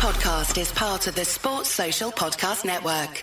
podcast is part of the Sports Social Podcast Network.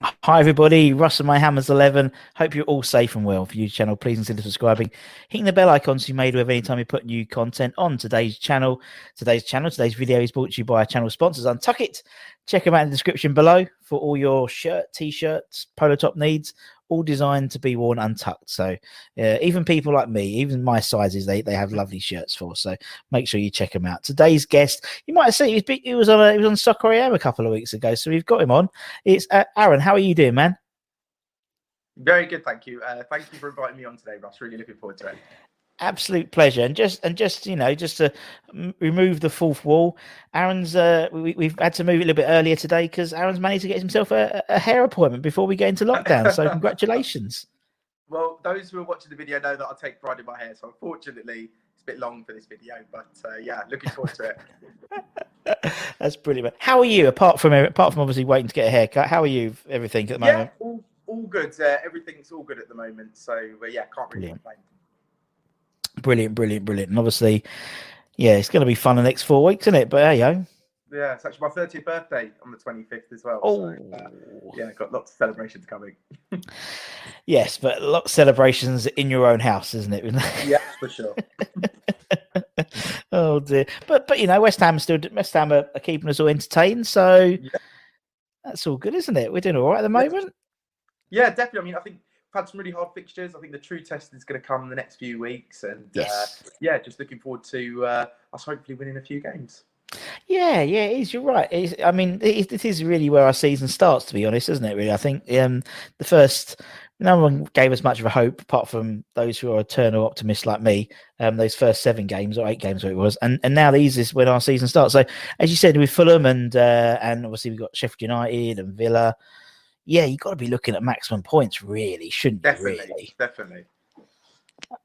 Hi everybody, Russ and my Hammers 11. Hope you're all safe and well. For you channel, please consider subscribing, hitting the bell icon so you made with any time we put new content on today's channel. Today's channel, today's video is brought to you by our channel sponsors, Untuck It. Check them out in the description below for all your shirt, t-shirts, polo top needs, all designed to be worn untucked. So uh, even people like me, even my sizes, they, they have lovely shirts for. So make sure you check them out. Today's guest, you might have seen, he was on a, he was on Soccer AM a couple of weeks ago, so we've got him on. It's uh, Arun. How are you doing, man? Very good, thank you. Uh, thank you for inviting me on today, Ross. Really looking forward to it absolute pleasure. And just and just you know just to remove the fourth wall Arun's uh we, we've had to move it a little bit earlier today because Arun's managed to get himself a, a, hair appointment before we get into lockdown. So congratulations. Well those who are watching the video know that i take pride in my hair so unfortunately it's a bit long for this video but uh, yeah looking forward to it. That's brilliant how are you apart from apart from obviously waiting to get a haircut? How are you everything at the yeah, moment? all, all good. Uh, everything's all good at the moment so yeah can't really brilliant. complain Brilliant, brilliant, brilliant. And obviously, yeah, it's going to be fun the next four weeks, isn't it? But you go. Yeah, it's actually my 30th birthday on the 25th as well. Oh, so, uh, yeah, got lots of celebrations coming. yes, but lots of celebrations in your own house, isn't it? yeah, for sure. oh dear, but but you know, West Ham still West Ham are, are keeping us all entertained, so yeah. that's all good, isn't it? We're doing all right at the moment. Yeah, definitely. I mean, I think had some really hard fixtures. I think the true test is going to come in the next few weeks, and uh, yes. uh, yeah, just looking forward to uh, us hopefully winning a few games. Yeah, yeah, it is. You're right. I mean, it, it is really where our season starts, to be honest, isn't it? Really, I think um, the first no one gave us much of a hope apart from those who are eternal optimists like me. Um, those first seven games or eight games, where it was, and and now these is when our season starts. So, as you said, with Fulham and uh, and obviously we've got Sheffield United and Villa yeah, you've got to be looking at maximum points, really, shouldn't definitely, you? Really, definitely.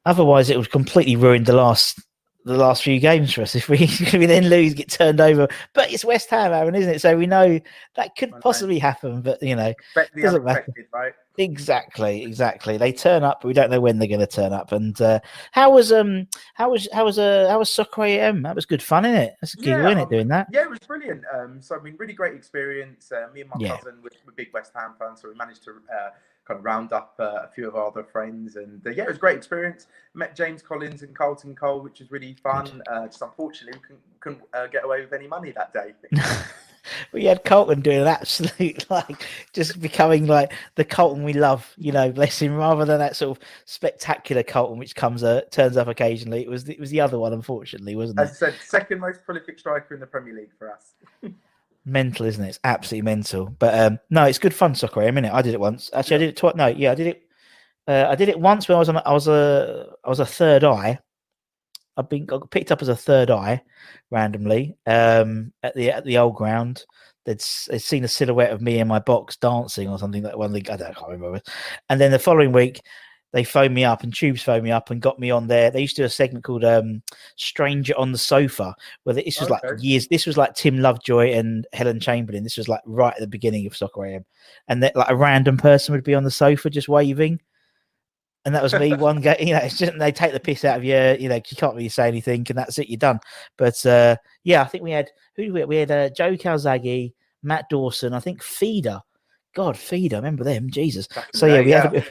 Otherwise, it would completely ruin the last the last few games for us if we, if we then lose, get turned over. But it's West Ham, Arun, isn't it? So we know that could possibly happen, but you know, doesn't matter. Right? Exactly, exactly. They turn up, but we don't know when they're going to turn up. And uh, how was um how was how was uh how was Soccer AM? That was good fun, isn't it? That's a good, yeah, isn't it, doing that? Yeah, it was brilliant. Um, so I mean, really great experience. Uh, me and my yeah. cousin were, were, big West Ham fans, so we managed to. Uh, kind of round up uh, a few of our other friends. And uh, yeah, it was a great experience. Met James Collins and Carlton Cole, which was really fun. Uh, just unfortunately, we couldn't, couldn't uh, get away with any money that day. we had Carlton doing an absolute like just becoming like the Carlton we love, you know, bless him, rather than that sort of spectacular Carlton which comes uh, turns up occasionally. It was it was the other one, unfortunately, wasn't it? As I said, second most prolific striker in the Premier League for us. mental, isn't it? It's absolutely mental. But um, no, it's good fun soccer. I mean, I did it once. Actually, I did it twice. No, yeah, I did it. Uh, I did it once when I was on. I was a. I was a third eye. I've been got picked up as a third eye randomly um, at the at the old ground. They'd, they'd seen a silhouette of me in my box dancing or something that one. Link. I, don't, I can't remember. And then the following week, they phoned me up and Tubes phoned me up and got me on there. They used to do a segment called um, Stranger on the Sofa, where this was okay. like years. This was like Tim Lovejoy and Helen Chamberlain. This was like right at the beginning of Soccer AM, and that like a random person would be on the sofa just waving. And that was me one game. You know, it's just they take the piss out of you. You know, you can't really say anything, and that's it. You're done. But uh, yeah, I think we had who we, we had uh, Joe Calzaghe, Matt Dawson. I think Feeder. God, Feeder. Remember them? Jesus. So yeah, we had. A,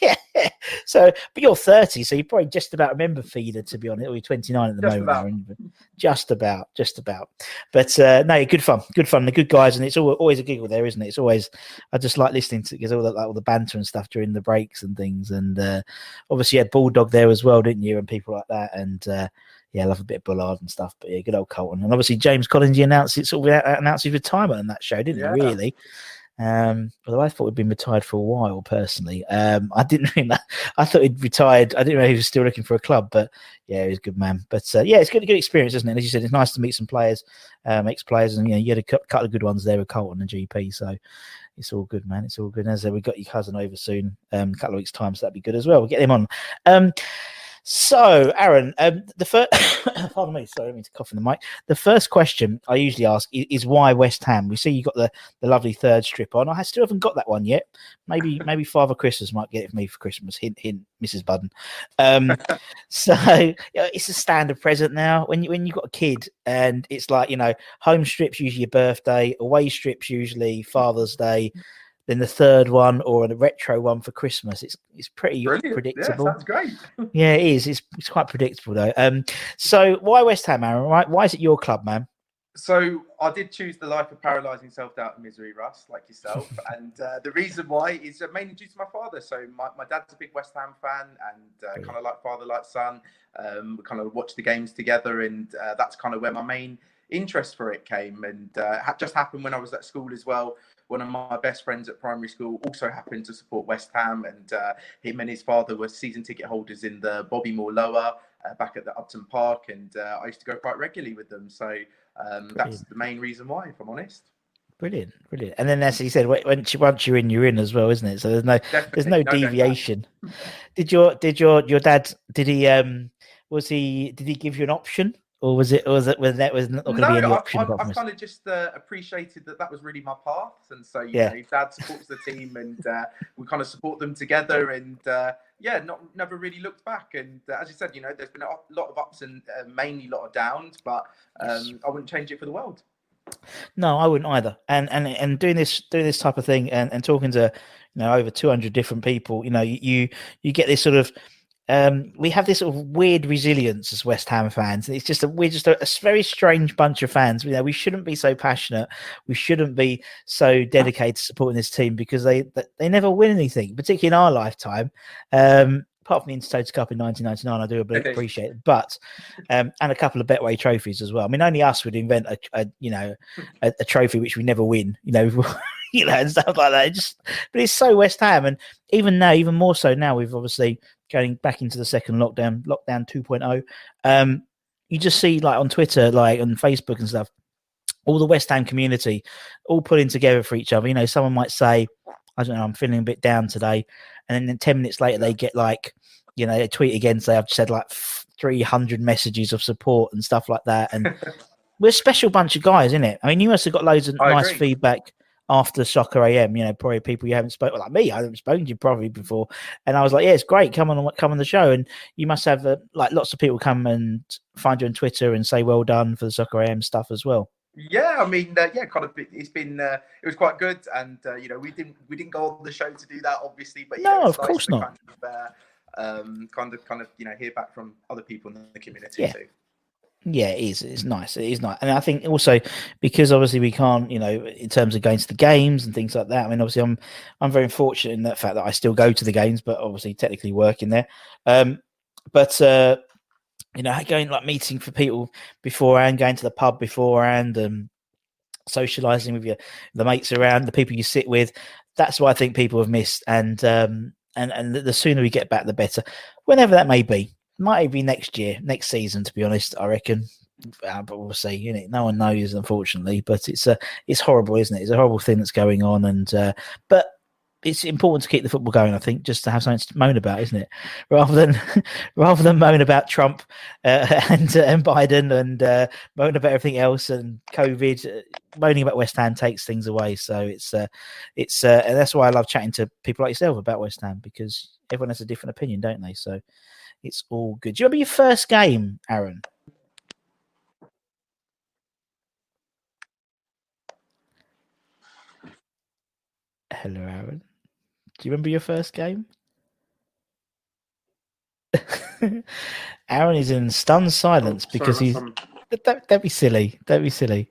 yeah, so, but you're 30, so you probably just about remember Feeder, to be honest. Or you're 29 at the just moment, about. Just about, just about. But uh, no, good fun, good fun. The good guys, and it's always a giggle there, isn't it? It's always I just like listening to because all the like all the banter and stuff during the breaks and things. And uh, obviously, you had Bullard there as well, didn't you? And people like that. And uh, yeah, I love a bit of Bullard and stuff. But yeah, good old Carlton. And obviously, James Collins, he announced it sort of announced his retirement on that show, didn't yeah. he? Really. Um, although I thought he'd been retired for a while personally. Um, I didn't really that. I thought he'd retired. I didn't know he was still looking for a club, but yeah, he's a good man. But uh, yeah, it's good, good experience, isn't it? As you said, it's nice to meet some players, um, ex players, and you know, you had a couple of good ones there with Carlton and GP. So it's all good, man. It's all good. And as I said, we got your cousin over soon, um, a couple of weeks' time, so that'd be good as well. We'll get him on. Um, So, Arun, um, the first, pardon me, sorry, I mean to cough in the mic. The first question I usually ask is, is, why West Ham? We see you got the, the lovely third strip on. I still haven't got that one yet. Maybe maybe Father Christmas might get it for me for Christmas. Hint, hint, Mrs. Budden. Um, so yeah, it's a standard present now. When you when you've got a kid and it's like you know, home strips usually your birthday, away strips usually Father's Day then the third one or a retro one for Christmas. It's it's pretty Brilliant. predictable. Yeah, sounds great. yeah, it is. It's it's quite predictable though. Um, so why West Ham, Arun? Right? Why is it your club, man? So I did choose the life of paralysing self-doubt and misery, Russ, like yourself. and uh, the reason why is mainly due to my father. So my, my dad's a big West Ham fan and uh, kind of like father, like son. Um, we kind of watch the games together, and uh, that's kind of where my main interest for it came. And uh, just happened when I was at school as well one of my best friends at primary school also happened to support West Ham, and uh, him and his father were season ticket holders in the Bobby Moore Lower uh, back at the Upton Park, and uh, I used to go quite regularly with them. So um, that's the main reason why, if I'm honest. Brilliant, brilliant. And then, as he said, once you once you're in, you're in as well, isn't it? So there's no Definitely. there's no, no deviation. did your did your your dad did he um was he did he give you an option or was it, or was it, was that was not going to be any option? I, I, I kind of just uh, appreciated that that was really my path, and so yeah, know, Dad supports the team, and uh, we kind of support them together, and uh, yeah, not never really looked back. And uh, as you said, you know, there's been a lot of ups and uh, mainly a lot of downs, but um, I wouldn't change it for the world. No, I wouldn't either. And and and doing this doing this type of thing and, and talking to you know over 200 different people, you know, you you get this sort of um, we have this sort of weird resilience as West Ham fans. It's just a, we're just a, a, very strange bunch of fans. You know, we shouldn't be so passionate. We shouldn't be so dedicated to supporting this team because they they never win anything, particularly in our lifetime. Um, apart from the Intertoto Cup in 1999, I do appreciate it. But um, and a couple of Betway trophies as well. I mean, only us would invent a, a you know a, a, trophy which we never win. You know, you know, and stuff like that. It just, but it's so West Ham, and even now, even more so now, we've obviously going back into the second lockdown, lockdown 2.0. Um, you just see like on Twitter, like on Facebook and stuff, all the West Ham community all pulling together for each other. You know, someone might say, I don't know, I'm feeling a bit down today. And then 10 minutes later, they get like, you know, a tweet again, say, I've just had like 300 messages of support and stuff like that. And we're a special bunch of guys, isn't it? I mean, you must have got loads of I nice agree. feedback after soccer AM, you know, probably people you haven't spoken like me, I haven't spoken to you probably before. And I was like, yeah, it's great. Come on, come on the show. And you must have uh, like lots of people come and find you on Twitter and say well done for the soccer AM stuff as well. Yeah, I mean, uh, yeah, kind of. It's been, uh, it was quite good, and uh, you know, we didn't, we didn't go on the show to do that, obviously, but no, know, of nice course not. Kind of, uh, um, kind of, kind of, you know, hear back from other people in the community yeah. too. Yeah, it is. It's nice. It is nice. And I think also because obviously we can't, you know, in terms of going to the games and things like that. I mean, obviously I'm I'm very fortunate in that fact that I still go to the games, but obviously technically working there. Um, but uh, you know, going like meeting for people beforehand, going to the pub beforehand, and socializing with your the mates around, the people you sit with. That's what I think people have missed. And um, and and the sooner we get back, the better. Whenever that may be might even be next year, next season. To be honest, I reckon. Uh, but we'll see. You know, no one knows, unfortunately. But it's a, it's horrible, isn't it? It's a horrible thing that's going on, and uh, but it's important to keep the football going. I think just to have something to moan about, isn't it? Rather than rather than moan about Trump uh, and uh, and Biden and uh, moan about everything else and COVID, uh, moaning about West Ham takes things away. So it's uh, it's uh, and that's why I love chatting to people like yourself about West Ham because everyone has a different opinion, don't they? So it's all good. Do you remember your first game, Arun? Hello, Arun. Do you remember your first game? Arun is in stunned silence oh, because he's. Don't, don't be silly. Don't be silly.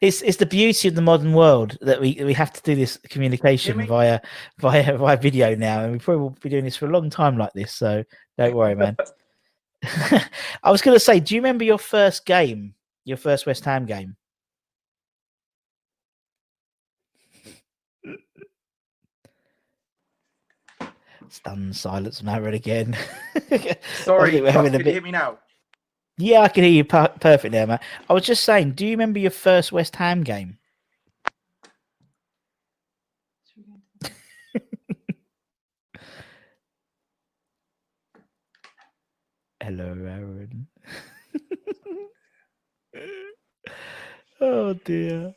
It's it's the beauty of the modern world that we we have to do this communication via via via video now, and we probably will be doing this for a long time like this. So don't worry, man. I was going to say, do you remember your first game, your first West Ham game? Stunned silence, Marriott again. Sorry, can you bit... hear me now? Yeah, I can hear you per- perfect there, man. I was just saying, do you remember your first West Ham game? Hello, Arun. oh dear.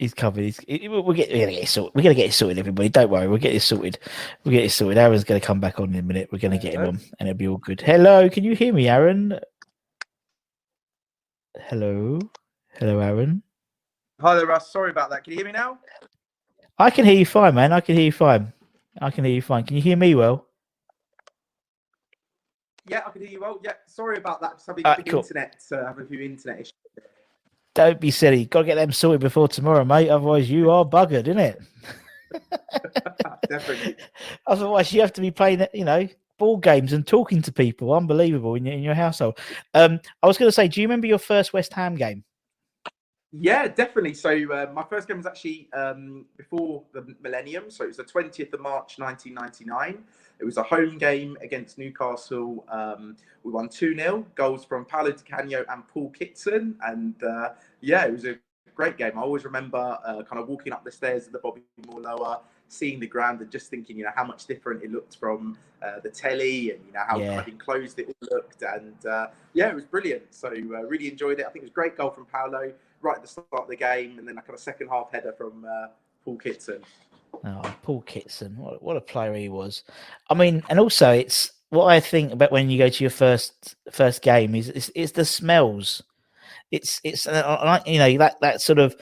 He's covered. He's, we'll get, we're gonna get it sorted. We're gonna get it sorted, everybody. Don't worry. We'll get it sorted. We'll get it sorted. Arun's gonna come back on in a minute. We're gonna get him on, and it'll be all good. Hello, can you hear me, Arun? Hello, hello, Arun. Hi there, Russ. Sorry about that. Can you hear me now? I can hear you fine, man. I can hear you fine. I can hear you fine. Can you hear me well? Yeah, I can hear you well. Yeah, sorry about that. Something uh, cool. internet, uh, having a few internet issues. Don't be silly. Got to get them sorted before tomorrow, mate. Otherwise, you are buggered, isn't it? Definitely. Otherwise, you have to be playing, you know, ball games and talking to people. Unbelievable in your, in your household. Um, I was going to say, do you remember your first West Ham game? Yeah, definitely. So uh, my first game was actually um, before the millennium. So it was the 20th of March, 1999. It was a home game against Newcastle. Um, we won 2 0, goals from Paolo Di Canio and Paul Kitson. And uh, yeah, it was a great game. I always remember uh, kind of walking up the stairs of the Bobby Moore Lower, seeing the ground and just thinking, you know, how much different it looked from uh, the telly and, you know, how yeah. enclosed it all looked. And uh, yeah, it was brilliant. So uh, really enjoyed it. I think it was a great goal from Paolo right at the start of the game, and then a kind of second half header from uh, Paul Kitson. Oh, Paul Kitson, what, what a player he was! I mean, and also it's what I think about when you go to your first first game is it's, it's the smells. It's it's uh, you know that that sort of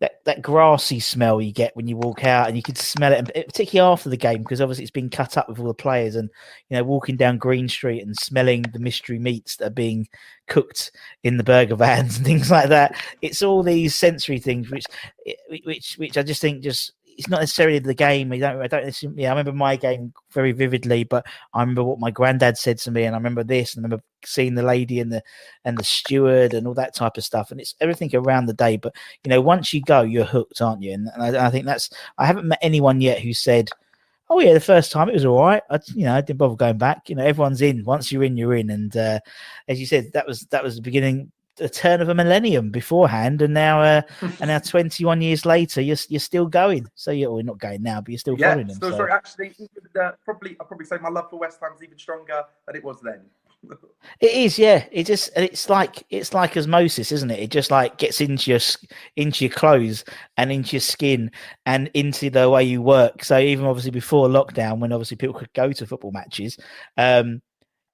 that, that grassy smell you get when you walk out and you can smell it, and particularly after the game because obviously it's been cut up with all the players and you know walking down Green Street and smelling the mystery meats that are being cooked in the burger vans and things like that. It's all these sensory things which which which I just think just it's not necessarily the game. I don't, I don't, yeah, I remember my game very vividly, but I remember what my granddad said to me, and I remember this, and I remember seeing the lady and the and the steward and all that type of stuff, and it's everything around the day. But you know, once you go, you're hooked, aren't you? And, and I, I, think that's. I haven't met anyone yet who said, "Oh yeah, the first time it was all right." I, you know, I didn't bother going back. You know, everyone's in. Once you're in, you're in. And uh, as you said, that was that was the beginning a turn of a millennium beforehand, and now uh, and now twenty one years later, you're you're still going. So you're well, not going now, but you're still yeah, following them. So, so. Sorry, actually, uh, probably I'll probably say my love for West Ham's even stronger than it was then. it is, yeah. It just it's like it's like osmosis, isn't it? It just like gets into your into your clothes and into your skin and into the way you work. So even obviously before lockdown, when obviously people could go to football matches, um,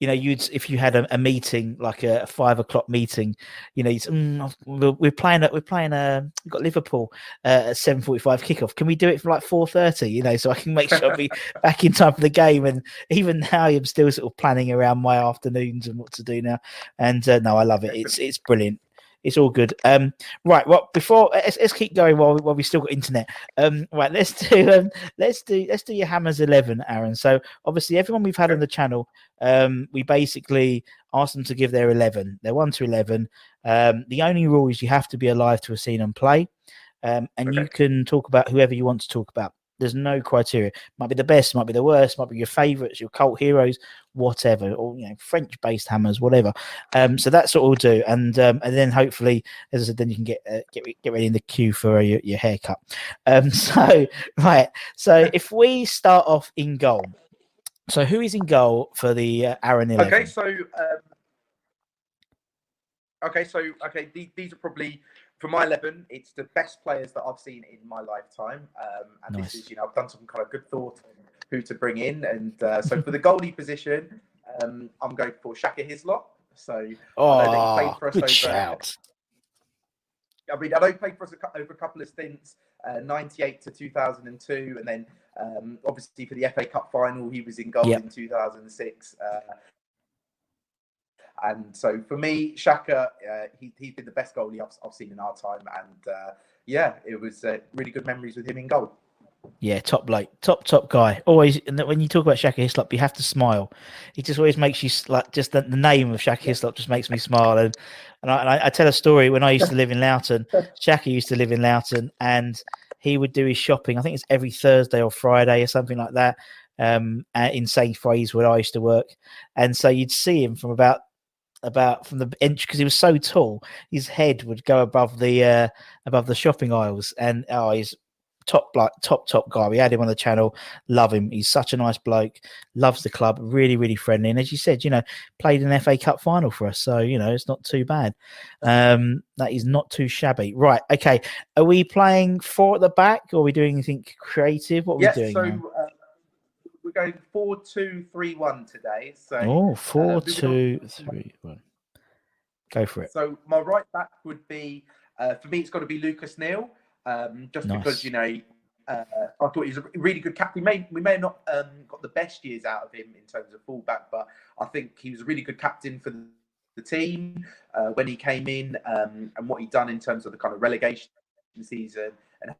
you know, you'd if you had a, a meeting like a, five o'clock meeting, you know, mm, we're playing we're playing a we've got Liverpool uh, at seven forty five kickoff. Can we do it for like four thirty? You know, so I can make sure I'll be back in time for the game. And even now, I'm still sort of planning around my afternoons and what to do now. And uh, no, I love it. It's it's brilliant it's all good. Um, right. Well, before let's, let's keep going while while we still got internet. Um, right. Let's do um, let's do let's do your hammers eleven, Arun. So obviously, everyone we've had on the channel, um, we basically asked them to give their eleven. They're one to eleven. Um, the only rule is you have to be alive to have seen them play, um, and okay. you can talk about whoever you want to talk about. There's no criteria. Might be the best, might be the worst, might be your favourites, your cult heroes, whatever, or you know, French-based hammers, whatever. Um, so that's what we'll do, and um, and then hopefully, as I said, then you can get uh, get get ready in the queue for uh, your, your haircut. Um, so right, so if we start off in goal, so who is in goal for the uh, Arun 11? Okay, so um, okay, so okay, these, these are probably for my 11, it's the best players that I've seen in my lifetime. Um, and nice. this is, you know, I've done some kind of good thought on who to bring in. And uh, so for the goalie position, um, I'm going for Shaka Hislop. So oh, I know that he played for us good over, shout. I mean, I know he played for us over a couple of stints, uh, 98 to 2002. And then um, obviously for the FA Cup final, he was in goal yep. in 2006. Uh, and so for me, Shaka, uh, he, he did the best goalie I've, I've seen in our time. And uh, yeah, it was uh, really good memories with him in goal. Yeah, top like top top guy. Always, and when you talk about Shaka Hislop, you have to smile. He just always makes you like just the, the name of Shaka Hislop just makes me smile. And and I, and I, I tell a story when I used to live in Loughton. Shaka used to live in Loughton, and he would do his shopping. I think it's every Thursday or Friday or something like that. Um, in Sainsbury's where I used to work, and so you'd see him from about about from the inch because he was so tall. His head would go above the uh, above the shopping aisles, and oh, he's top like top top guy. We had him on the channel. Love him. He's such a nice bloke. Loves the club. Really really friendly. And as you said, you know, played an FA Cup final for us. So you know, it's not too bad. Um, that is not too shabby. Right. Okay. Are we playing four at the back, or are we doing anything creative? What are yes, we doing? So, we're going four two three one today. So oh, four uh, two three one. Go for it. So my right back would be uh, for me. It's got to be Lucas Neill um, just nice. because you know uh, I thought he was a really good captain. We may we may have not um, got the best years out of him in terms of fullback, but I think he was a really good captain for the, the team uh, when he came in um, and what he'd done in terms of the kind of relegation season and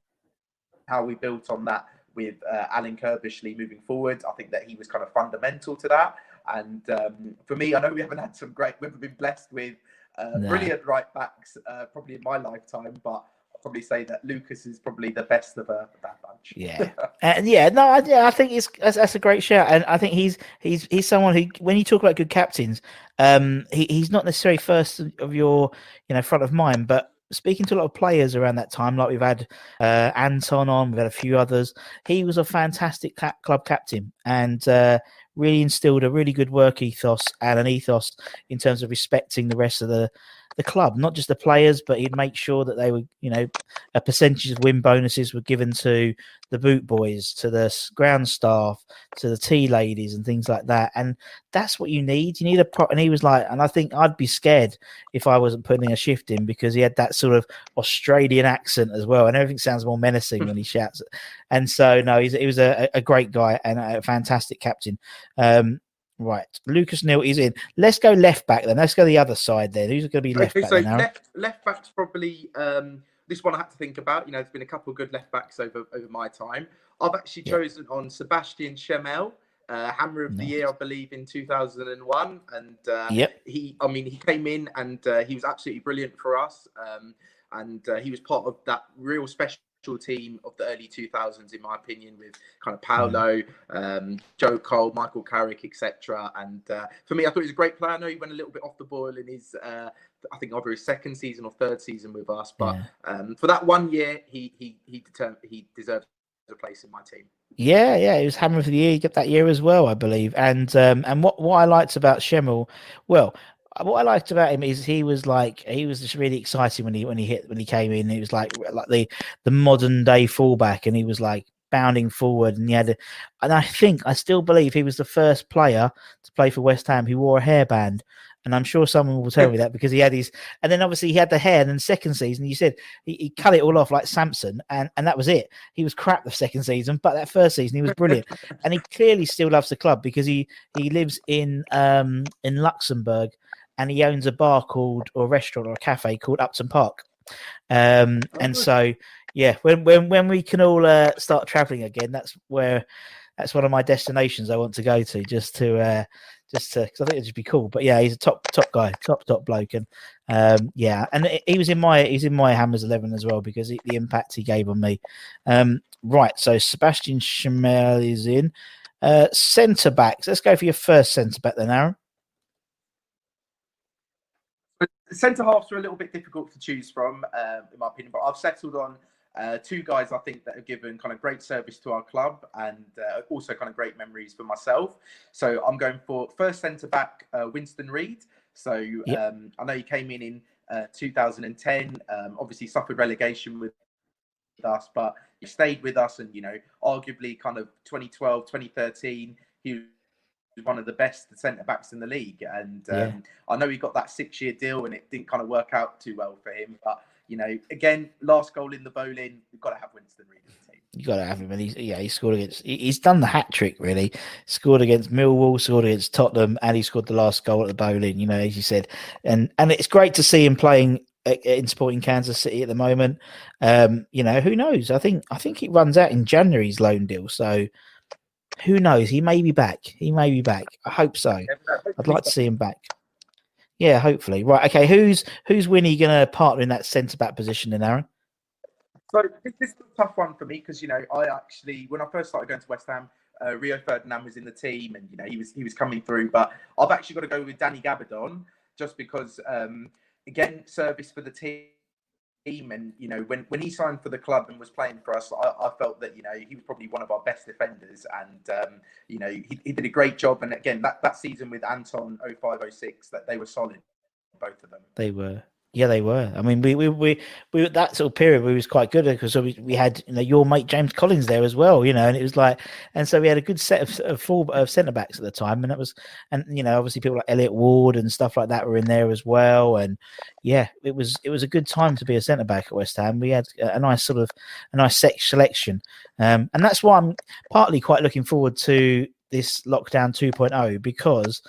how we built on that with uh, Alan Curbishley moving forward. I think that he was kind of fundamental to that. And um, for me, I know we haven't had some great, we haven't been blessed with uh, no. brilliant right backs uh, probably in my lifetime, but I'll probably say that Lucas is probably the best of, a, that bunch. Yeah, and yeah, no, I, yeah, I think it's that's, that's, a great shout, and I think he's he's he's someone who, when you talk about good captains, um, he, he's not necessarily first of your you know front of mind, but speaking to a lot of players around that time, like we've had uh, Anton on, we've had a few others. He was a fantastic club captain and uh, really instilled a really good work ethos and an ethos in terms of respecting the rest of the the club, not just the players, but he'd make sure that they were, you know, a percentage of win bonuses were given to the boot boys, to the ground staff, to the tea ladies, and things like that. And that's what you need. You need a pro. And he was like, and I think I'd be scared if I wasn't putting a shift in because he had that sort of Australian accent as well, and everything sounds more menacing when he shouts. And so, no, he was a, a great guy and a fantastic captain. Um, Right, Lucas Neill is in. Let's go left back then. Let's go the other side then. Who's going to be left okay, back? So left left back's probably um, this one I had to think about. You know, there's been a couple of good left backs over over my time. I've actually chosen on Sebastian Schemmel, uh, Hammer of nice. the Year, I believe, in 2001. And uh, yep. he, I mean, he came in and uh, he was absolutely brilliant for us. Um, and uh, he was part of that real special team of the early 2000s, in my opinion, with kind of Paolo, um, Joe Cole, Michael Carrick, etc. And uh, for me, I thought he was a great player. I know he went a little bit off the boil in his, uh, I think, over his second season or third season with us. But yeah. um, for that one year, he he he determined he deserved a place in my team. Yeah, yeah, he was Hammer of the Year he got that year as well, I believe. And um, and what what I liked about Schemmel, well, what I liked about him is he was like he was just really exciting when he when he hit when he came in. He was like like the the modern day fullback, and he was like bounding forward, and he had, a, and I think I still believe he was the first player to play for West Ham who wore a hairband. And I'm sure someone will tell me that because he had his, and then obviously he had the hair. And then second season, you said he, he cut it all off like Samson, and and that was it. He was crap the second season, but that first season he was brilliant, and he clearly still loves the club because he he lives in um in Luxembourg and he owns a bar called or a restaurant or a cafe called Upton Park. Um, oh, and so, yeah, when when when we can all uh, start traveling again, that's where that's one of my destinations I want to go to, just to uh, just to because I think it'd just be cool. But yeah, he's a top top guy, top top bloke, and um, yeah, and he was in my he's in my Hammers eleven as well because he, the impact he gave on me. Um, right, so Sebastian Schemmel is in. Uh, centre backs. Let's go for your first centre back then, Arun centre halves are a little bit difficult to choose from, um, in my opinion. But I've settled on uh, two guys I think that have given kind of great service to our club and uh, also kind of great memories for myself. So I'm going for first centre back uh, Winston Reid. So yep. um, I know he came in in uh, 2010. Um, obviously suffered relegation with us, but he stayed with us, and you know, arguably kind of 2012, 2013, he one of the best centre backs in the league. And um, yeah. I know he got that six year deal and it didn't kind of work out too well for him. But, you know, again, last goal in the Boleyn, we've got to have Winston Reid in the team. You got to have him, and he's yeah, he scored against. He's done the hat trick really. Scored against Millwall, scored against Tottenham, and he scored the last goal at the Boleyn. You know, as you said, and and it's great to see him playing in supporting Kansas City at the moment. Um, you know, who knows? I think I think it runs out in January's loan deal, so who knows? He may be back. He may be back. I hope so. I'd like to see him back. Yeah, hopefully. Right. Okay. Who's who's Winnie going to partner in that centre back position, then, Arun? So this is a tough one for me because you know I actually when I first started going to West Ham, uh, Rio Ferdinand was in the team and you know he was he was coming through. But I've actually got to go with Danny Gabbidon just because um, again service for the team team. And you know, when when he signed for the club and was playing for us, I, I felt that you know he was probably one of our best defenders, and um, you know he, he did a great job. And again, that that season with Anton 0506, that they were solid, both of them. They were. Yeah, they were. I mean, we we we, we that sort of period we was quite good because we, we had you know your mate James Collins there as well, you know, and it was like, and so we had a good set of, of full of centre backs at the time, and that was, and you know, obviously people like Elliot Ward and stuff like that were in there as well, and yeah, it was it was a good time to be a centre back at West Ham. We had a, nice sort of a nice selection, um, and that's why I'm partly quite looking forward to this lockdown 2.0 because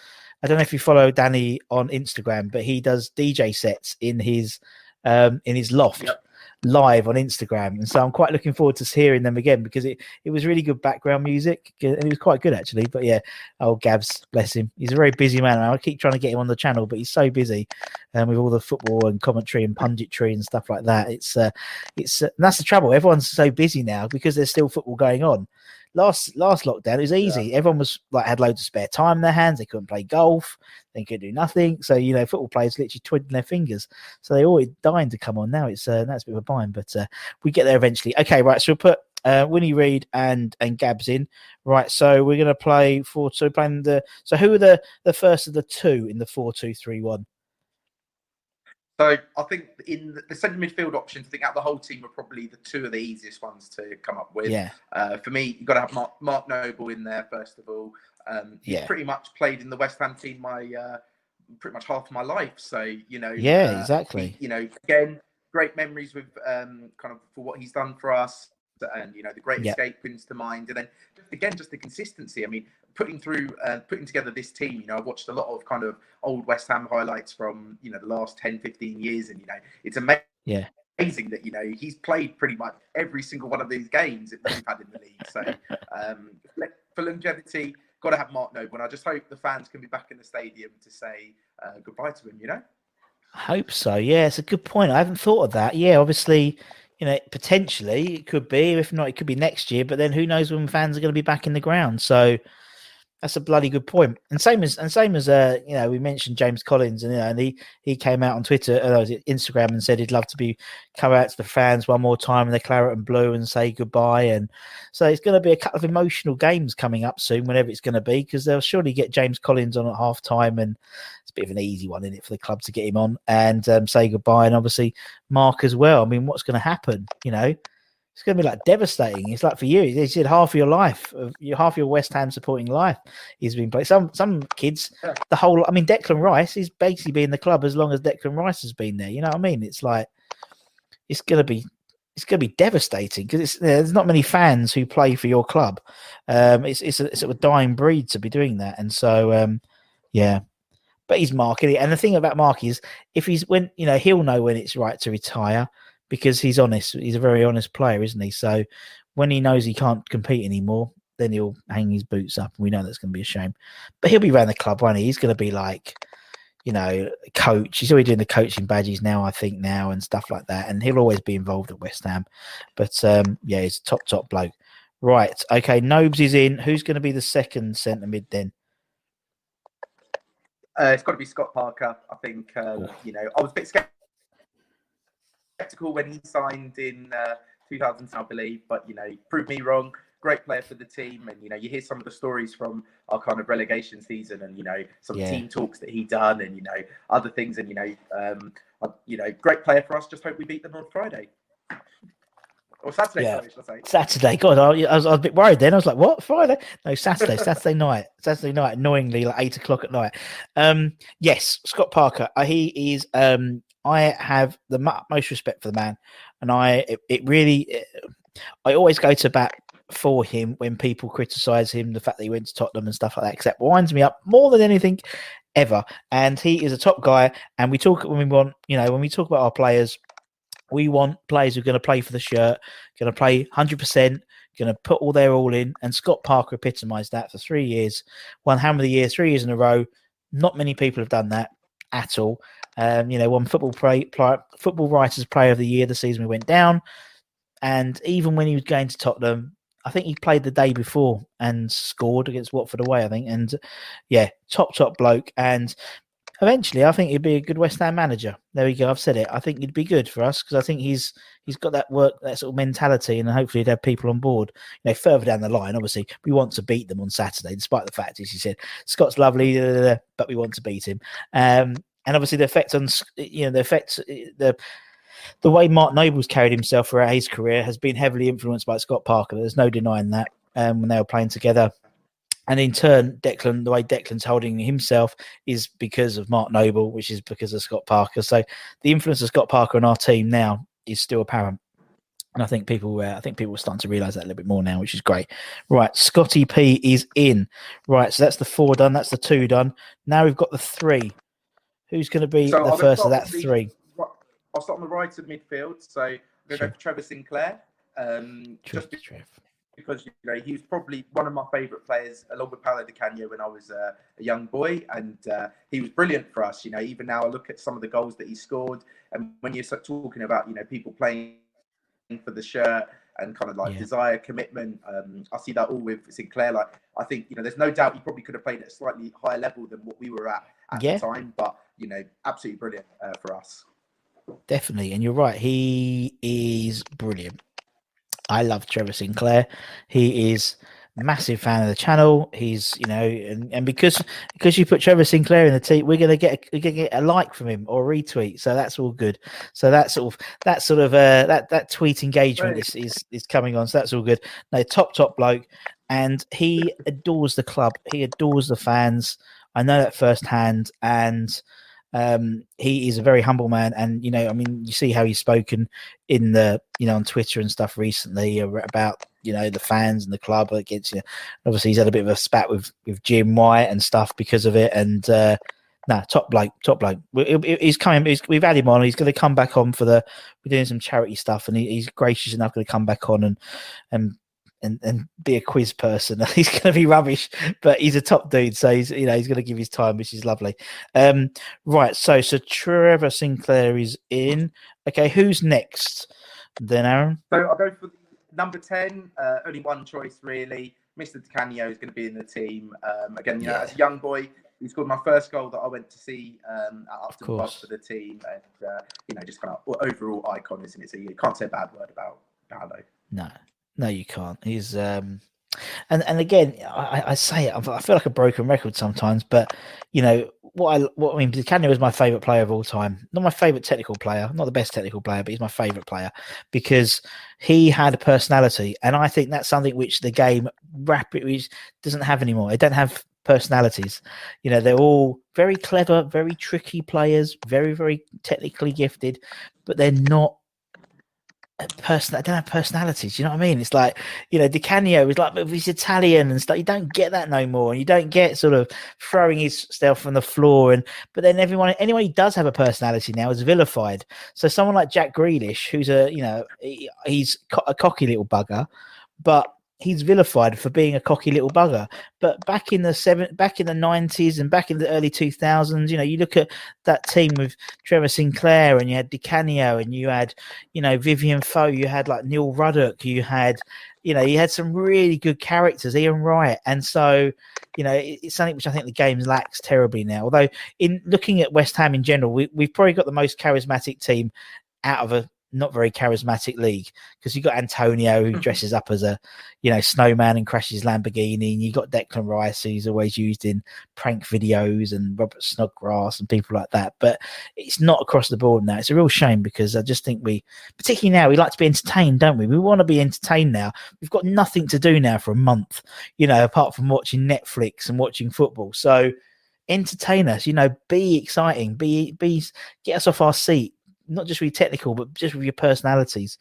I don't know if you follow Danny on Instagram, but he does DJ sets in his um, in his loft yep. live on Instagram, and so I'm quite looking forward to hearing them again because it, it was really good background music and it was quite good actually. But yeah, oh Gabs, bless him, he's a very busy man. I keep trying to get him on the channel, but he's so busy um, with all the football and commentary and punditry and stuff like that. It's uh, it's uh, that's the trouble. Everyone's so busy now because there's still football going on last last lockdown it was easy. Yeah. Everyone was like had loads of spare time in their hands. They couldn't play golf. They could do nothing. So you know, football players literally twiddling their fingers. So they always dying to come on. Now it's uh, that's a bit of a bind, but uh, we get there eventually. Okay, right. So we'll put uh, Winnie Reid and and Gabs in. Right. So we're going to play four. So playing the. So who are the the first of the two in the four two three one? So I think in the centre midfield options, I think out the whole team are probably the two of the easiest ones to come up with. Yeah. Uh, for me, you've got to have Mark, Mark Noble in there first of all. Um, he's yeah. pretty much played in the West Ham team my uh, pretty much half of my life. So you know. Yeah, uh, exactly. You know, again, great memories with um, kind of for what he's done for us and you know the great yep. escape brings to mind. And then just, again just the consistency. I mean putting through uh, putting together this team you know i've watched a lot of kind of old west ham highlights from you know the last 10 15 years and you know it's amazing yeah. amazing that you know he's played pretty much every single one of these games that we've had in the league. So um, for longevity got to have mark noble and i just hope the fans can be back in the stadium to say uh, goodbye to him you know? I hope so yeah it's a good point. I haven't thought of that. Yeah obviously you know, potentially it could be. If not, it could be next year. But then who knows when fans are going to be back in the ground? So that's a bloody good point. And same as and same as uh, you know, we mentioned James Collins, and you know, and he he came out on Twitter, uh, Instagram, and said he'd love to be come out to the fans one more time in the claret and blue and say goodbye. And so it's going to be a couple of emotional games coming up soon, whenever it's going to be, because they'll surely get James Collins on at half time, and it's a bit of an easy one in it for the club to get him on and um, say goodbye. And obviously Mark as well. I mean, what's going to happen? You know, it's going to be like devastating. It's like for you, he said half your life, of your half your West Ham supporting life, he's been playing. Some some kids, the whole. I mean, Declan Rice, is basically been the club as long as Declan Rice has been there. You know what I mean? It's like it's going to be it's going to be devastating because there's not many fans who play for your club. Um, it's it's a, it's a dying breed to be doing that, and so um, yeah. But he's marking it, and the thing about Mark is, if he's when you know he'll know when it's right to retire because he's honest. He's a very honest player, isn't he? So when he knows he can't compete anymore, then he'll hang his boots up, and we know that's going to be a shame. But he'll be around the club, won't he? He's going to be like, you know, coach. He's already doing the coaching badges now, I think now, and stuff like that. And he'll always be involved at West Ham. But um, yeah, he's a top top bloke. Right. Okay. Nobes is in. Who's going to be the second centre mid then? Uh, it's got to be Scott Parker. I think. Um, you know, I was a bit scared skeptical when he signed in uh, 2010, I believe, but you know, he proved me wrong. Great player for the team, and you know, you hear some of the stories from our kind of relegation season, and you know, some yeah. team talks that he done, and you know, other things, and you know, um, uh, you know, great player for us. Just hope we beat them on Friday. Or Saturday, yeah. sorry, Saturday. God, I, I, was, I was a bit worried then. I was like, what? Friday? No, Saturday. Saturday night. Saturday night, annoyingly, like eight o'clock at night. Um, yes, Scott Parker. Uh, he is um, I have the most respect for the man, and I it, it really it, I always go to bat for him when people criticise him, the fact that he went to Tottenham and stuff like that, that winds me up more than anything ever. And he is a top guy. And we talk when we want, you know, when we talk about our players, we want players who are going to play for the shirt, going to play 100%, going to put all their all in. And Scott Parker epitomised that for three years, won Ham of the Year three years in a row. Not many people have done that at all. Um, you know, won football play, play, football writers player of the year the season we went down, and even when he was going to Tottenham, I think he played the day before and scored against Watford away. I think, and yeah, top top bloke. And eventually, I think he'd be a good West Ham manager. There we go. I've said it. I think he'd be good for us because I think he's he's got that work, that sort of mentality, and hopefully he'd have people on board. You know, further down the line, obviously, we want to beat them on Saturday, despite the fact, as you said, Scott's lovely, but we want to beat him. Um, and obviously, the effect on you know the effect the the way Mark Noble's carried himself throughout his career has been heavily influenced by Scott Parker. There's no denying that. Um, when they were playing together, and in turn, Declan, the way Declan's holding himself is because of Mark Noble, which is because of Scott Parker. So the influence of Scott Parker on our team now is still apparent. And I think people, uh, I think people are starting to realise that a little bit more now, which is great. Right, Scotty P is in. Right, so that's the four done. That's the two done. Now we've got the three. Who's going to be so the first of that the, three? I'll start on the right of midfield. So I'm going to sure. go for Trevor Sinclair. Um, just because you know he was probably one of my favourite players along with Paolo Di Canio when I was uh, a young boy, and uh, he was brilliant for us. You know, even now I look at some of the goals that he scored, and when you start talking about you know people playing for the shirt and kind of like yeah. desire, commitment, um, I see that all with Sinclair. Like I think you know, there's no doubt he probably could have played at a slightly higher level than what we were at at yeah. the time, but you know, absolutely brilliant uh, for us. Definitely, and you're right. He is brilliant. I love Trevor Sinclair. He is massive fan of the channel. He's you know, and, and because because you put Trevor Sinclair in the team, we're gonna get we're gonna get a like from him or retweet. So that's all good. So that sort of that sort of uh that that tweet engagement right. is, is is coming on. So that's all good. No, top top bloke, and he adores the club. He adores the fans. I know that firsthand, and um, he is a very humble man, and you know, I mean, you see how he's spoken in the, you know, on Twitter and stuff recently about you know the fans and the club against you. Know, obviously, he's had a bit of a spat with with Jim White and stuff because of it, and uh, nah, top bloke, top bloke. He's coming. He's, we've had him on. He's going to come back on for the. We're doing some charity stuff, and he, he's gracious enough to come back on and and and, and be a quiz person. he's going to be rubbish, but he's a top dude, so he's you know he's going to give his time, which is lovely. Um, right, so so Trevor Sinclair is in. Okay, who's next? Then Arun. So I'll go for number ten. Uh, only one choice really. Mr. Di Canio is going to be in the team. Um, again, you know, yeah. as a young boy, he scored my first goal that I went to see um, at Upton Park for the team, and uh, you know, just kind of overall icon, isn't it? So you can't say a bad word about Paolo. No, no, you can't. He's um, and and again, I, I say it. I feel like a broken record sometimes, but you know what I what I mean. Di Canio was my favorite player of all time. Not my favorite technical player, not the best technical player, but he's my favorite player because he had a personality, and I think that's something which the game rapidly doesn't have anymore. It don't have personalities. You know, they're all very clever, very tricky players, very very technically gifted, but they're not person I don't have personalities. You know what I mean? It's like you know, Di Canio is like he's Italian and stuff. You don't get that no more, and you don't get sort of throwing his stuff on the floor. And but then everyone, anyone who does have a personality now is vilified. So someone like Jack Grealish, who's a you know, he, he's a cocky little bugger, but he's vilified for being a cocky little bugger. But back in the seven, back in the nineties and back in the early two thousands, you know, you look at that team with Trevor Sinclair and you had Di Canio and you had, you know, Vivien Foé, you had like Neil Ruddock, you had, you know, you had some really good characters, Ian Wright, and so, you know, it's something which I think the game lacks terribly now. Although, in looking at West Ham in general, we, we've probably got the most charismatic team out of a not very charismatic league because you've got Antonio who mm-hmm. dresses up as a you know snowman and crashes Lamborghini, and you've got Declan Rice who's always used in prank videos and Robert Snodgrass and people like that. But it's not across the board now. It's a real shame because I just think we, particularly now, we like to be entertained, don't we? We want to be entertained now. We've got nothing to do now for a month, you know, apart from watching Netflix and watching football. So entertain us, you know, be exciting, be be get us off our seat not just really technical, but just with your personalities.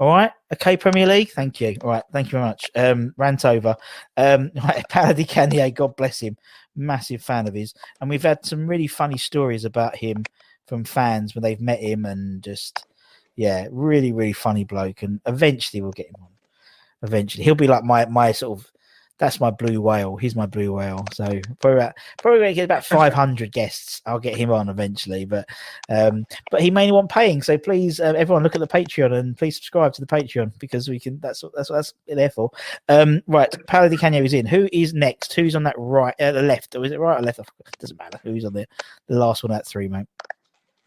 All right. Okay, Premier League. Thank you. All right. Thank you very much. Um, rant over. Um, right, Paolo Di God bless him. Massive fan of his. And we've had some really funny stories about him from fans when they've met him and just, yeah, really, really funny bloke. And eventually we'll get him on. Eventually. He'll be like my, my sort of that's my blue whale. He's my blue whale. So probably about, probably gonna get about 500 guests. I'll get him on eventually, but um, but he mainly want paying. So please, uh, everyone, look at the Patreon and please subscribe to the Patreon because we can. That's what that's what that's there for. Um, right, Paolo Di Canio is in. Who is next? Who's on that right, uh, the left, or is it right or left? Doesn't matter. Who's on the the last one at three, mate.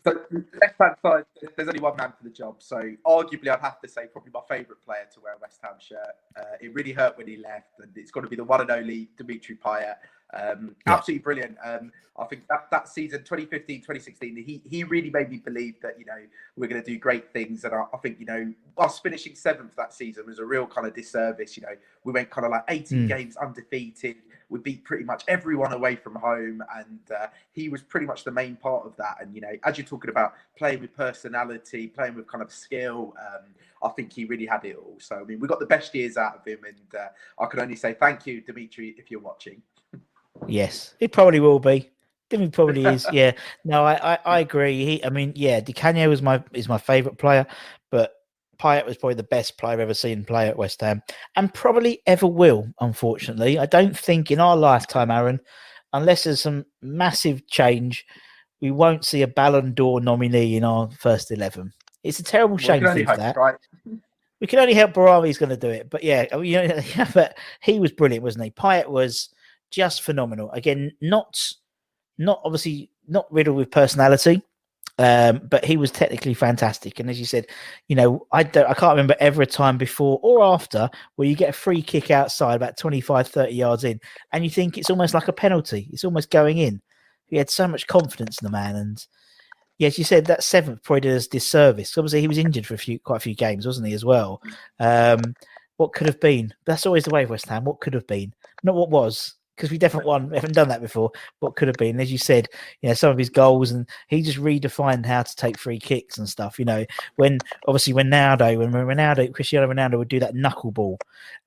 So left hand side, there's only one man for the job. So arguably, I'd have to say probably my favourite player to wear a West Ham shirt. Uh, it really hurt when he left, and it's got to be the one and only Dimitri Payet. Um, yeah. Absolutely brilliant. Um, I think that, that season 2015, 2016, he, he really made me believe that, you know, we're going to do great things. And I, I, think, you know, us finishing seventh that season was a real kind of disservice. You know, we went kind of like 18 mm. games undefeated we beat pretty much everyone away from home, and uh, he was pretty much the main part of that. And you know, as you're talking about playing with personality, playing with kind of skill, um, I think he really had it all. So I mean, we got the best years out of him, and uh, I can only say thank you, Dimitri, if you're watching. yes, he probably will be. He probably is. Yeah. No, I, I, I agree. He, I mean, yeah, Di Canio is my is my favourite player, but Payet was probably the best player I've ever seen play at West Ham and probably ever will, unfortunately. I don't think in our lifetime, Arun, unless there's some massive change, we won't see a Ballon d'Or nominee in our first 11. It's a terrible shame to that. Right. We can only hope Barabi's going to do it. But yeah, you know, but he was brilliant, wasn't he? Payet was just phenomenal. Again, not not obviously not riddled with personality, um, but he was technically fantastic. And as you said, you know, I don't, I can't remember ever a time before or after where you get a free kick outside about 25, 30 yards in, and you think it's almost like a penalty. It's almost going in. He had so much confidence in the man. And yes, you said that seventh probably did us disservice. Obviously, he was injured for a few, quite a few games, wasn't he, as well? Um, what could have been? That's always the way of West Ham. What could have been? Not what was because we definitely won. We haven't done that before. What could have been, as you said, you know, some of his goals, and he just redefined how to take free kicks and stuff. You know, when obviously when Ronaldo, when Ronaldo, Cristiano Ronaldo would do that knuckleball,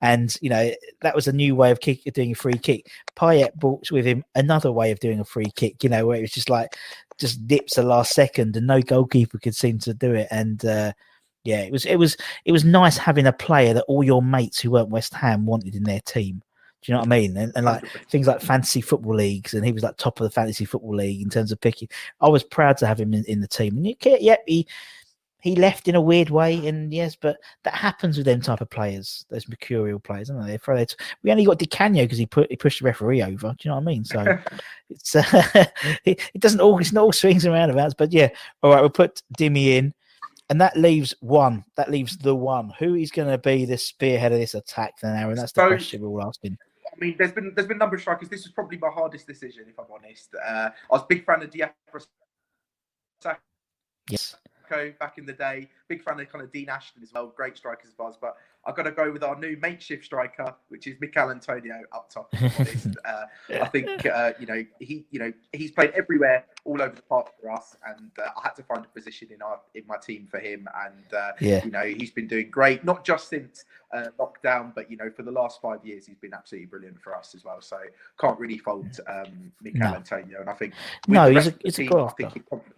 and you know that was a new way of kick, doing a free kick. Payet brought with him another way of doing a free kick. You know, where it was just like just dips the last second, and no goalkeeper could seem to do it, and. uh yeah, it was it was it was nice having a player that all your mates who weren't West Ham wanted in their team. Do you know what I mean? And, and, like things like fantasy football leagues, and he was like top of the fantasy football league in terms of picking. I was proud to have him in, in the team. And you can't, yep, he he left in a weird way, and yes, but that happens with them type of players, those mercurial players, don't they? they we only got Di Canio because he put he pushed the referee over. Do you know what I mean? So it's uh, it, it, doesn't all it's not all swings and roundabouts, but yeah. All right, we'll put Dimmy in. And that leaves one. That leaves the one. Who is going to be the spearhead of this attack then, Arun? That's the so, question we're all asking. I mean, there's been there's been a number of strikers. This was probably my hardest decision, if I'm honest. Uh, I was a big fan of Diafra. Yes. Back in the day, big fan of kind of Dean Ashton as well. Great strikers as well. But I've got to go with our new makeshift striker, which is Michail Antonio up top. uh, I think uh, you know he you know he's played everywhere, all over the park for us, and uh, I had to find a position in our in my team for him. And uh, yeah. you know he's been doing great, not just since uh, lockdown, but you know for the last five years he's been absolutely brilliant for us as well. So can't really fault um, Michail no. Antonio, and I think no, he's a, he's team, a I think he complemented it quite well.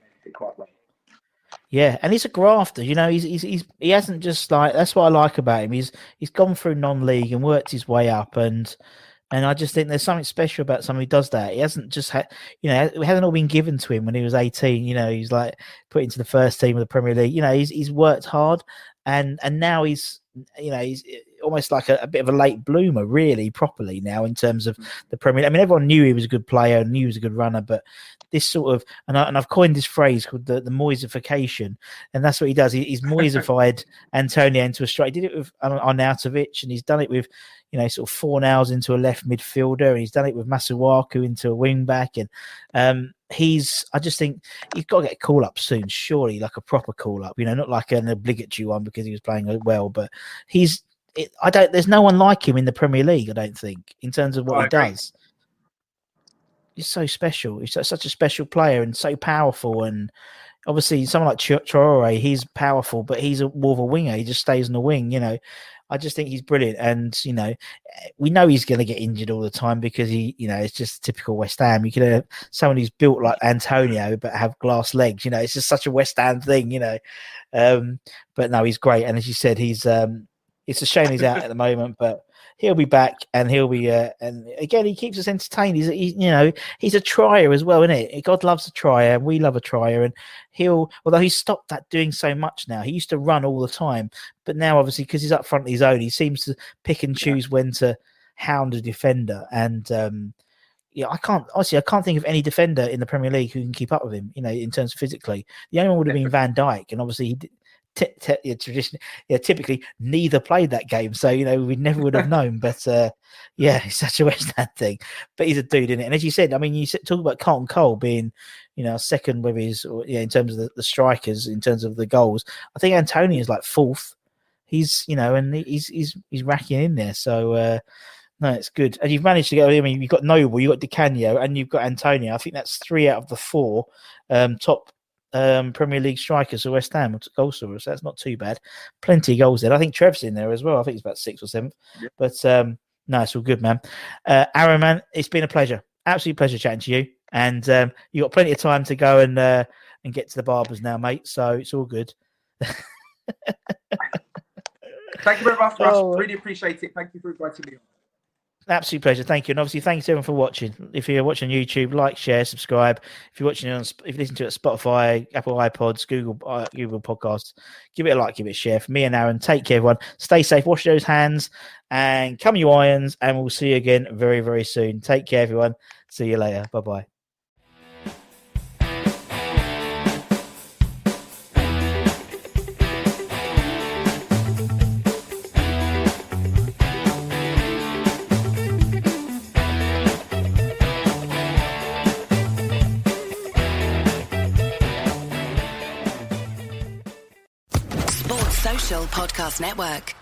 Yeah, and he's a grafter. You know, he's, he's he's he hasn't just like that's what I like about him. He's he's gone through non-league and worked his way up, and and I just think there's something special about someone who does that. He hasn't just had, you know, it hasn't all been given to him when he was 18. You know, he's like put into the first team of the Premier League. You know, he's he's worked hard, and and now he's you know he's almost like a, a, bit of a late bloomer, really, properly now in terms of mm. the Premier. I mean, everyone knew he was a good player, knew he was a good runner, but this sort of and, I, and I've coined this phrase called the, the Moyesification, and that's what he does. He, he's Moyesified Antonio into a strike. He did it with Arnautovic, and he's done it with you know sort of Fornals into a left midfielder, and he's done it with Masuaku into a wing back, and um, he's I just think he's got to get a call up soon, surely, like a proper call up, you know, not like an obligatory one because he was playing well, but he's it, I don't there's no one like him in the Premier League, I don't think, in terms of what he does. He's so special. He's such a special player and so powerful and obviously someone like Traore, he's powerful, but he's a more of a winger. He just stays in the wing, you know. I just think he's brilliant, and you know, we know he's going to get injured all the time because he, you know, it's just typical West Ham. You can have someone who's built like Antonio but have glass legs. You know, it's just such a West Ham thing. You know, um, but no, he's great, and as you said, he's. Um, it's a shame he's out at the moment, but he'll be back, and he'll be. Uh, and again, he keeps us entertained. He's, he, you know, he's a trier as well, isn't it? God loves a trier, and we love a trier. And he'll, although he's stopped that doing so much now. He used to run all the time, but now obviously because he's up front of his own, he seems to pick and choose yeah. when to hound a defender. And um, yeah, I can't honestly, I can't think of any defender in the Premier League who can keep up with him. You know, in terms of physically, the only one would have been Van Dijk, and obviously he t- t- yeah, tradition, yeah, typically neither played that game, so you know we never would have known. But uh, yeah, it's such a West Ham thing. But he's a dude in it, and as you said, I mean, you talk about Carlton Cole being, you know, second with his, yeah, in terms of the, the strikers, in terms of the goals. I think Antonio is like fourth. He's, you know, and he's he's he's racking in there. So. uh no, it's good. And you've managed to get, I mean, you've got Noble, you've got Di Canio, and you've got Antonio. I think that's three out of the four um, top um, Premier League strikers for West Ham goal scorers. So that's not too bad. Plenty of goals there. I think Trev's in there as well. I think he's about sixth or seventh. Yep. But um, no, it's all good, man. Uh, Arun, man, it's been a pleasure. Absolute pleasure chatting to you. And um, you got plenty of time to go and uh, and get to the barbers now, mate. So it's all good. Thank you very much, Russ. Oh. Really appreciate it. Thank you for inviting me on. Absolute pleasure. Thank you. And obviously, thanks everyone for watching. If you're watching YouTube, like, share, subscribe. If you're watching on, if you listen to it Spotify, Apple iPods, Google, uh, Google Podcasts, give it a like, give it a share. For me and Arun, take care, everyone. Stay safe, wash those hands, and come you irons. And we'll see you again very, very soon. Take care, everyone. See you later. Bye bye. Network.